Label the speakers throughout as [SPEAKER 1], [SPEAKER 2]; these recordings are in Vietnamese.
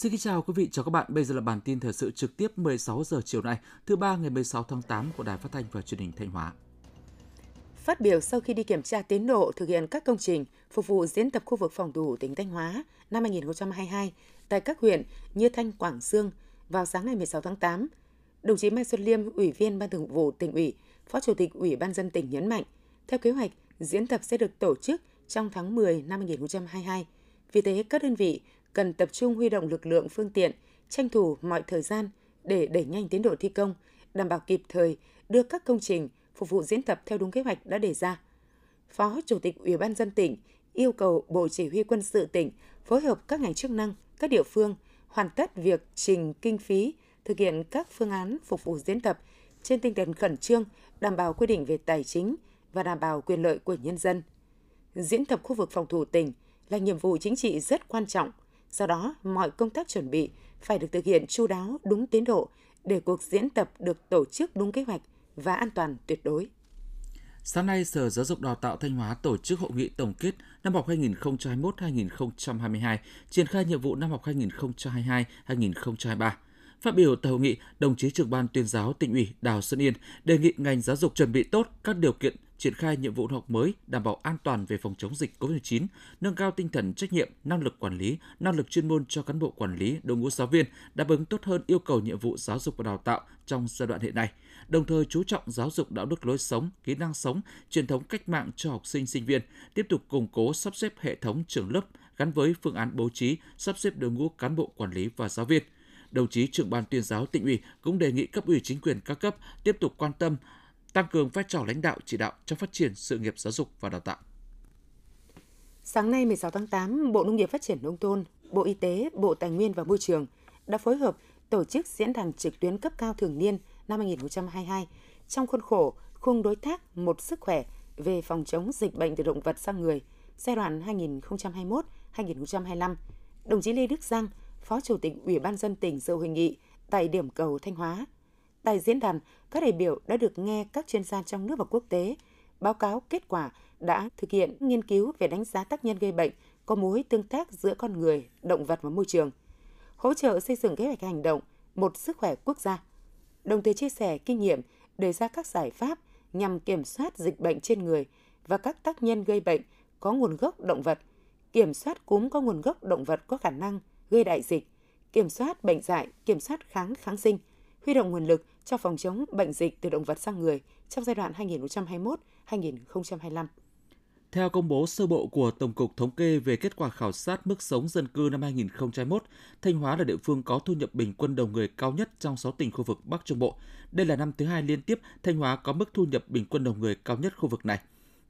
[SPEAKER 1] Xin kính chào quý vị, chào các bạn. Bây giờ là bản tin thời sự trực tiếp 16 giờ chiều nay, thứ ba ngày 16 tháng 8 của Đài Phát thanh và Truyền hình Thanh Hóa.
[SPEAKER 2] Phát biểu sau khi đi kiểm tra tiến độ thực hiện các công trình phục vụ diễn tập khu vực phòng thủ tỉnh Thanh Hóa năm 2022 tại các huyện như Thanh, Quảng Dương vào sáng ngày 16 tháng 8, đồng chí Mai Xuân Liêm, Ủy viên Ban Thường vụ tỉnh ủy, Phó Chủ tịch Ủy ban dân tỉnh nhấn mạnh, theo kế hoạch, diễn tập sẽ được tổ chức trong tháng 10 năm 2022. Vì thế, các đơn vị cần tập trung huy động lực lượng phương tiện, tranh thủ mọi thời gian để đẩy nhanh tiến độ thi công, đảm bảo kịp thời đưa các công trình phục vụ diễn tập theo đúng kế hoạch đã đề ra. Phó Chủ tịch Ủy ban dân tỉnh yêu cầu Bộ Chỉ huy quân sự tỉnh phối hợp các ngành chức năng, các địa phương hoàn tất việc trình kinh phí thực hiện các phương án phục vụ diễn tập trên tinh thần khẩn trương, đảm bảo quy định về tài chính và đảm bảo quyền lợi của nhân dân. Diễn tập khu vực phòng thủ tỉnh là nhiệm vụ chính trị rất quan trọng, do đó mọi công tác chuẩn bị phải được thực hiện chu đáo đúng tiến độ để cuộc diễn tập được tổ chức đúng kế hoạch và an toàn tuyệt đối.
[SPEAKER 1] Sáng nay, Sở Giáo dục Đào tạo Thanh Hóa tổ chức hội nghị tổng kết năm học 2021-2022, triển khai nhiệm vụ năm học 2022-2023. Phát biểu tại hội nghị, đồng chí trưởng ban tuyên giáo tỉnh ủy Đào Xuân Yên đề nghị ngành giáo dục chuẩn bị tốt các điều kiện triển khai nhiệm vụ học mới đảm bảo an toàn về phòng chống dịch COVID-19, nâng cao tinh thần trách nhiệm, năng lực quản lý, năng lực chuyên môn cho cán bộ quản lý, đội ngũ giáo viên, đáp ứng tốt hơn yêu cầu nhiệm vụ giáo dục và đào tạo trong giai đoạn hiện nay. Đồng thời chú trọng giáo dục đạo đức lối sống, kỹ năng sống, truyền thống cách mạng cho học sinh sinh viên, tiếp tục củng cố sắp xếp hệ thống trường lớp gắn với phương án bố trí, sắp xếp đội ngũ cán bộ quản lý và giáo viên đồng chí trưởng ban tuyên giáo tỉnh ủy cũng đề nghị cấp ủy chính quyền các cấp tiếp tục quan tâm tăng cường vai trò lãnh đạo chỉ đạo trong phát triển sự nghiệp giáo dục và đào tạo.
[SPEAKER 2] Sáng nay 16 tháng 8, Bộ Nông nghiệp Phát triển Nông thôn, Bộ Y tế, Bộ Tài nguyên và Môi trường đã phối hợp tổ chức diễn đàn trực tuyến cấp cao thường niên năm 2022 trong khuôn khổ khung đối tác một sức khỏe về phòng chống dịch bệnh từ động vật sang người giai đoạn 2021-2025. Đồng chí Lê Đức Giang, Phó Chủ tịch Ủy ban dân tỉnh dự hội nghị tại điểm cầu Thanh Hóa. Tại diễn đàn, các đại biểu đã được nghe các chuyên gia trong nước và quốc tế báo cáo kết quả đã thực hiện nghiên cứu về đánh giá tác nhân gây bệnh có mối tương tác giữa con người, động vật và môi trường, hỗ trợ xây dựng kế hoạch hành động một sức khỏe quốc gia, đồng thời chia sẻ kinh nghiệm đề ra các giải pháp nhằm kiểm soát dịch bệnh trên người và các tác nhân gây bệnh có nguồn gốc động vật, kiểm soát cúm có nguồn gốc động vật có khả năng gây đại dịch, kiểm soát bệnh dạy, kiểm soát kháng kháng sinh, huy động nguồn lực cho phòng chống bệnh dịch từ động vật sang người trong giai đoạn 2021-2025.
[SPEAKER 1] Theo công bố sơ bộ của Tổng cục Thống kê về kết quả khảo sát mức sống dân cư năm 2021, Thanh Hóa là địa phương có thu nhập bình quân đầu người cao nhất trong 6 tỉnh khu vực Bắc Trung Bộ. Đây là năm thứ hai liên tiếp Thanh Hóa có mức thu nhập bình quân đầu người cao nhất khu vực này.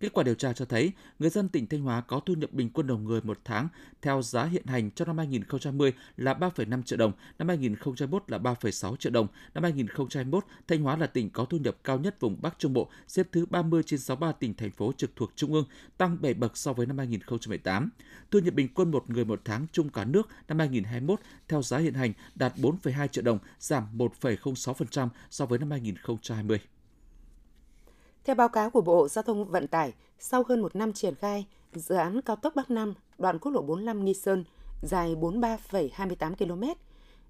[SPEAKER 1] Kết quả điều tra cho thấy, người dân tỉnh Thanh Hóa có thu nhập bình quân đầu người một tháng theo giá hiện hành cho năm 2020 là 3,5 triệu đồng, năm 2021 là 3,6 triệu đồng, năm 2021 Thanh Hóa là tỉnh có thu nhập cao nhất vùng Bắc Trung Bộ, xếp thứ 30 trên 63 tỉnh thành phố trực thuộc Trung ương, tăng 7 bậc so với năm 2018. Thu nhập bình quân một người một tháng chung cả nước năm 2021 theo giá hiện hành đạt 4,2 triệu đồng, giảm 1,06% so với năm 2020.
[SPEAKER 2] Theo báo cáo của Bộ Giao thông Vận tải, sau hơn một năm triển khai, dự án cao tốc Bắc Nam, đoạn quốc lộ 45 Nghi Sơn, dài 43,28 km,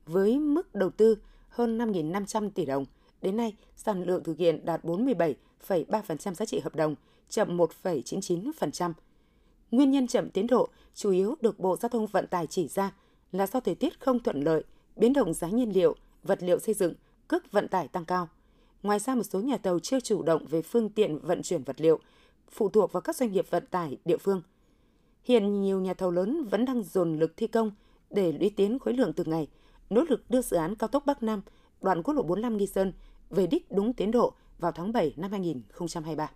[SPEAKER 2] với mức đầu tư hơn 5.500 tỷ đồng. Đến nay, sản lượng thực hiện đạt 47,3% giá trị hợp đồng, chậm 1,99%. Nguyên nhân chậm tiến độ chủ yếu được Bộ Giao thông Vận tải chỉ ra là do thời tiết không thuận lợi, biến động giá nhiên liệu, vật liệu xây dựng, cước vận tải tăng cao – Ngoài ra, một số nhà tàu chưa chủ động về phương tiện vận chuyển vật liệu, phụ thuộc vào các doanh nghiệp vận tải địa phương. Hiện nhiều nhà thầu lớn vẫn đang dồn lực thi công để lũy tiến khối lượng từng ngày, nỗ lực đưa dự án cao tốc Bắc Nam, đoạn quốc lộ 45 Nghi Sơn về đích đúng tiến độ vào tháng 7 năm 2023.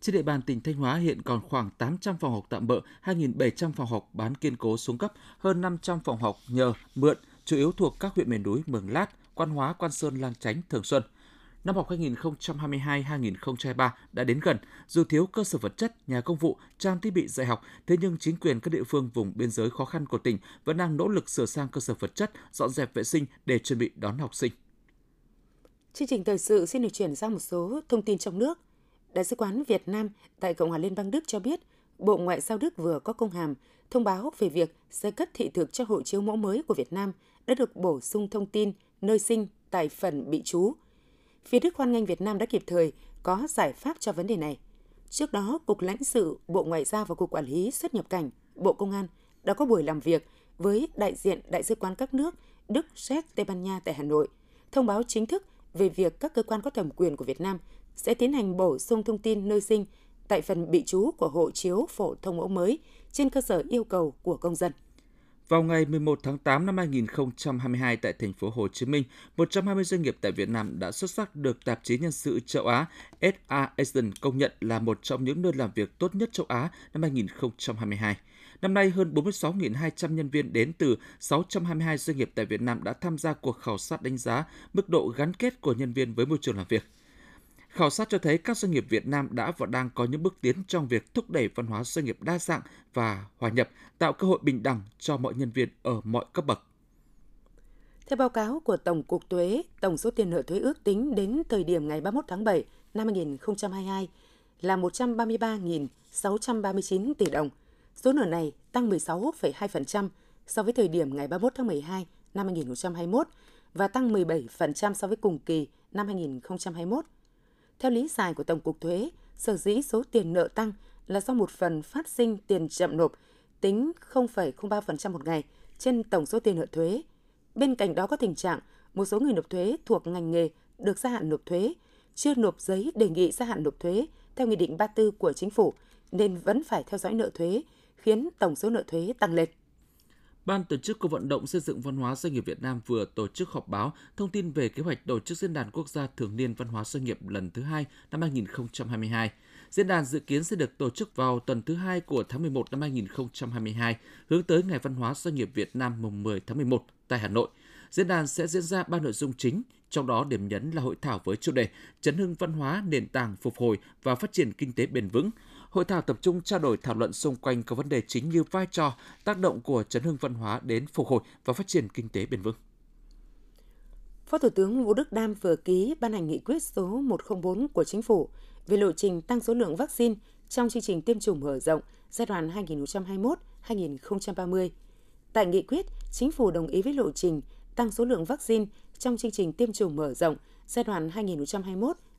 [SPEAKER 1] Trên địa bàn tỉnh Thanh Hóa hiện còn khoảng 800 phòng học tạm bỡ, 2.700 phòng học bán kiên cố xuống cấp, hơn 500 phòng học nhờ, mượn, chủ yếu thuộc các huyện miền núi Mường Lát, Quan Hóa, Quan Sơn, Lang Chánh, Thường Xuân – năm học 2022-2023 đã đến gần, dù thiếu cơ sở vật chất, nhà công vụ, trang thiết bị dạy học, thế nhưng chính quyền các địa phương vùng biên giới khó khăn của tỉnh vẫn đang nỗ lực sửa sang cơ sở vật chất, dọn dẹp vệ sinh để chuẩn bị đón học sinh.
[SPEAKER 2] Chương trình thời sự xin được chuyển sang một số thông tin trong nước. Đại sứ quán Việt Nam tại Cộng hòa Liên bang Đức cho biết, Bộ Ngoại giao Đức vừa có công hàm thông báo về việc sẽ cấp thị thực cho hộ chiếu mẫu mới của Việt Nam đã được bổ sung thông tin nơi sinh tại phần bị trú. Phía Đức hoan nghênh Việt Nam đã kịp thời có giải pháp cho vấn đề này. Trước đó, Cục lãnh sự, Bộ Ngoại giao và Cục Quản lý xuất nhập cảnh, Bộ Công an đã có buổi làm việc với đại diện Đại sứ quán các nước Đức, Séc, Tây Ban Nha tại Hà Nội, thông báo chính thức về việc các cơ quan có thẩm quyền của Việt Nam sẽ tiến hành bổ sung thông tin nơi sinh tại phần bị trú của hộ chiếu phổ thông mẫu mới trên cơ sở yêu cầu của công dân.
[SPEAKER 1] Vào ngày 11 tháng 8 năm 2022 tại thành phố Hồ Chí Minh, 120 doanh nghiệp tại Việt Nam đã xuất sắc được tạp chí nhân sự châu Á SA Asian công nhận là một trong những nơi làm việc tốt nhất châu Á năm 2022. Năm nay, hơn 46.200 nhân viên đến từ 622 doanh nghiệp tại Việt Nam đã tham gia cuộc khảo sát đánh giá mức độ gắn kết của nhân viên với môi trường làm việc. Khảo sát cho thấy các doanh nghiệp Việt Nam đã và đang có những bước tiến trong việc thúc đẩy văn hóa doanh nghiệp đa dạng và hòa nhập, tạo cơ hội bình đẳng cho mọi nhân viên ở mọi cấp bậc.
[SPEAKER 2] Theo báo cáo của Tổng cục Thuế, tổng số tiền nợ thuế ước tính đến thời điểm ngày 31 tháng 7 năm 2022 là 133.639 tỷ đồng. Số nợ này tăng 16,2% so với thời điểm ngày 31 tháng 12 năm 2021 và tăng 17% so với cùng kỳ năm 2021. Theo lý giải của Tổng cục Thuế, sở dĩ số tiền nợ tăng là do một phần phát sinh tiền chậm nộp tính 0,03% một ngày trên tổng số tiền nợ thuế. Bên cạnh đó có tình trạng một số người nộp thuế thuộc ngành nghề được gia hạn nộp thuế, chưa nộp giấy đề nghị gia hạn nộp thuế theo Nghị định 34 của Chính phủ nên vẫn phải theo dõi nợ thuế, khiến tổng số nợ thuế tăng lên.
[SPEAKER 1] Ban tổ chức cuộc vận động xây dựng văn hóa doanh nghiệp Việt Nam vừa tổ chức họp báo thông tin về kế hoạch tổ chức diễn đàn quốc gia thường niên văn hóa doanh nghiệp lần thứ hai năm 2022. Diễn đàn dự kiến sẽ được tổ chức vào tuần thứ hai của tháng 11 năm 2022, hướng tới Ngày Văn hóa Doanh nghiệp Việt Nam mùng 10 tháng 11 tại Hà Nội. Diễn đàn sẽ diễn ra ba nội dung chính, trong đó điểm nhấn là hội thảo với chủ đề Chấn hưng văn hóa, nền tảng phục hồi và phát triển kinh tế bền vững, Hội thảo tập trung trao đổi thảo luận xung quanh các vấn đề chính như vai trò, tác động của chấn hưng văn hóa đến phục hồi và phát triển kinh tế bền vững.
[SPEAKER 2] Phó Thủ tướng Vũ Đức Đam vừa ký ban hành nghị quyết số 104 của Chính phủ về lộ trình tăng số lượng vaccine trong chương trình tiêm chủng mở rộng giai đoạn 2021-2030. Tại nghị quyết, Chính phủ đồng ý với lộ trình tăng số lượng vaccine trong chương trình tiêm chủng mở rộng giai đoạn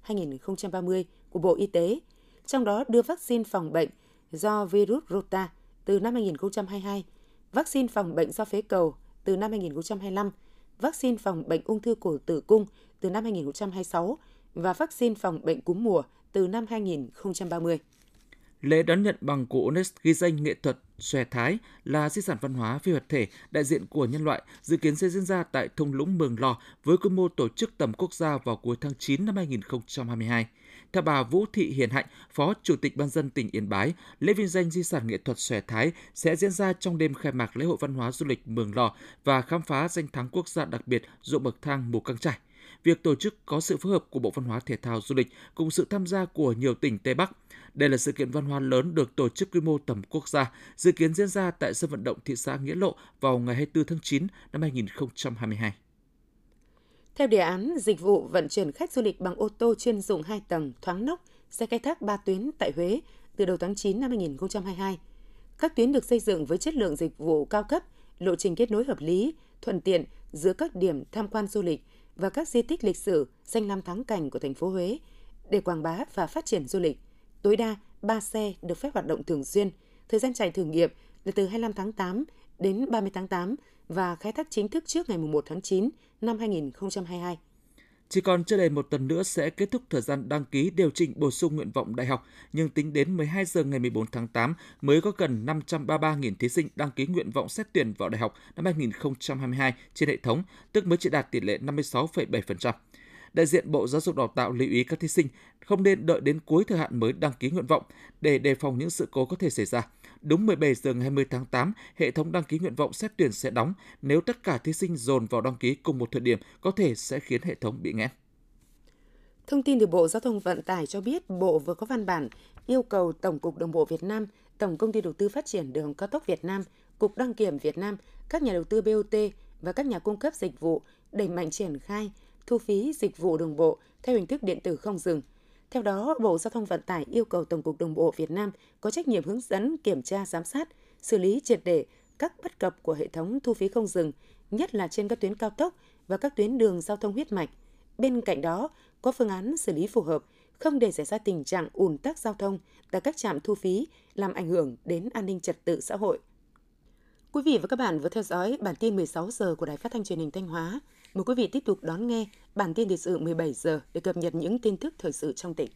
[SPEAKER 2] 2021-2030 của Bộ Y tế – trong đó đưa vaccine phòng bệnh do virus Rota từ năm 2022, vaccine phòng bệnh do phế cầu từ năm 2025, vaccine phòng bệnh ung thư cổ tử cung từ năm 2026 và vaccine phòng bệnh cúm mùa từ năm 2030.
[SPEAKER 1] Lễ đón nhận bằng của UNESCO ghi danh nghệ thuật xòe thái là di sản văn hóa phi vật thể đại diện của nhân loại dự kiến sẽ diễn ra tại thung lũng Mường Lò với quy mô tổ chức tầm quốc gia vào cuối tháng 9 năm 2022. Theo bà Vũ Thị Hiền Hạnh, Phó Chủ tịch Ban dân tỉnh Yên Bái, lễ vinh danh di sản nghệ thuật xòe thái sẽ diễn ra trong đêm khai mạc lễ hội văn hóa du lịch Mường Lò và khám phá danh thắng quốc gia đặc biệt ruộng bậc thang Mù Căng Trải. Việc tổ chức có sự phối hợp của Bộ Văn hóa Thể thao Du lịch cùng sự tham gia của nhiều tỉnh Tây Bắc. Đây là sự kiện văn hóa lớn được tổ chức quy mô tầm quốc gia, dự kiến diễn ra tại sân vận động thị xã Nghĩa Lộ vào ngày 24 tháng 9 năm 2022.
[SPEAKER 2] Theo đề án dịch vụ vận chuyển khách du lịch bằng ô tô chuyên dụng 2 tầng thoáng nóc sẽ khai thác 3 tuyến tại Huế từ đầu tháng 9 năm 2022. Các tuyến được xây dựng với chất lượng dịch vụ cao cấp, lộ trình kết nối hợp lý, thuận tiện giữa các điểm tham quan du lịch và các di tích lịch sử, danh lam thắng cảnh của thành phố Huế để quảng bá và phát triển du lịch. Tối đa 3 xe được phép hoạt động thường xuyên. Thời gian chạy thử nghiệm là từ 25 tháng 8 đến 30 tháng 8 và khai thác chính thức trước ngày 1 tháng 9 năm 2022.
[SPEAKER 1] Chỉ còn chưa đầy một tuần nữa sẽ kết thúc thời gian đăng ký điều chỉnh bổ sung nguyện vọng đại học, nhưng tính đến 12 giờ ngày 14 tháng 8 mới có gần 533.000 thí sinh đăng ký nguyện vọng xét tuyển vào đại học năm 2022 trên hệ thống, tức mới chỉ đạt tỷ lệ 56,7%. Đại diện Bộ Giáo dục Đào tạo lưu ý các thí sinh không nên đợi đến cuối thời hạn mới đăng ký nguyện vọng để đề phòng những sự cố có thể xảy ra. Đúng 17 giờ ngày 20 tháng 8, hệ thống đăng ký nguyện vọng xét tuyển sẽ đóng. Nếu tất cả thí sinh dồn vào đăng ký cùng một thời điểm, có thể sẽ khiến hệ thống bị nghẽn.
[SPEAKER 2] Thông tin từ Bộ Giao thông Vận tải cho biết Bộ vừa có văn bản yêu cầu Tổng cục Đường bộ Việt Nam, Tổng công ty đầu tư phát triển đường cao tốc Việt Nam, Cục đăng kiểm Việt Nam, các nhà đầu tư BOT và các nhà cung cấp dịch vụ đẩy mạnh triển khai thu phí dịch vụ đường bộ theo hình thức điện tử không dừng. Theo đó, Bộ Giao thông Vận tải yêu cầu Tổng cục Đường bộ Việt Nam có trách nhiệm hướng dẫn, kiểm tra, giám sát, xử lý triệt để các bất cập của hệ thống thu phí không dừng nhất là trên các tuyến cao tốc và các tuyến đường giao thông huyết mạch. Bên cạnh đó, có phương án xử lý phù hợp, không để xảy ra tình trạng ùn tắc giao thông tại các trạm thu phí làm ảnh hưởng đến an ninh trật tự xã hội. Quý vị và các bạn vừa theo dõi bản tin 16 giờ của Đài Phát thanh Truyền hình Thanh Hóa. Mời quý vị tiếp tục đón nghe bản tin thời sự 17 giờ để cập nhật những tin tức thời sự trong tỉnh.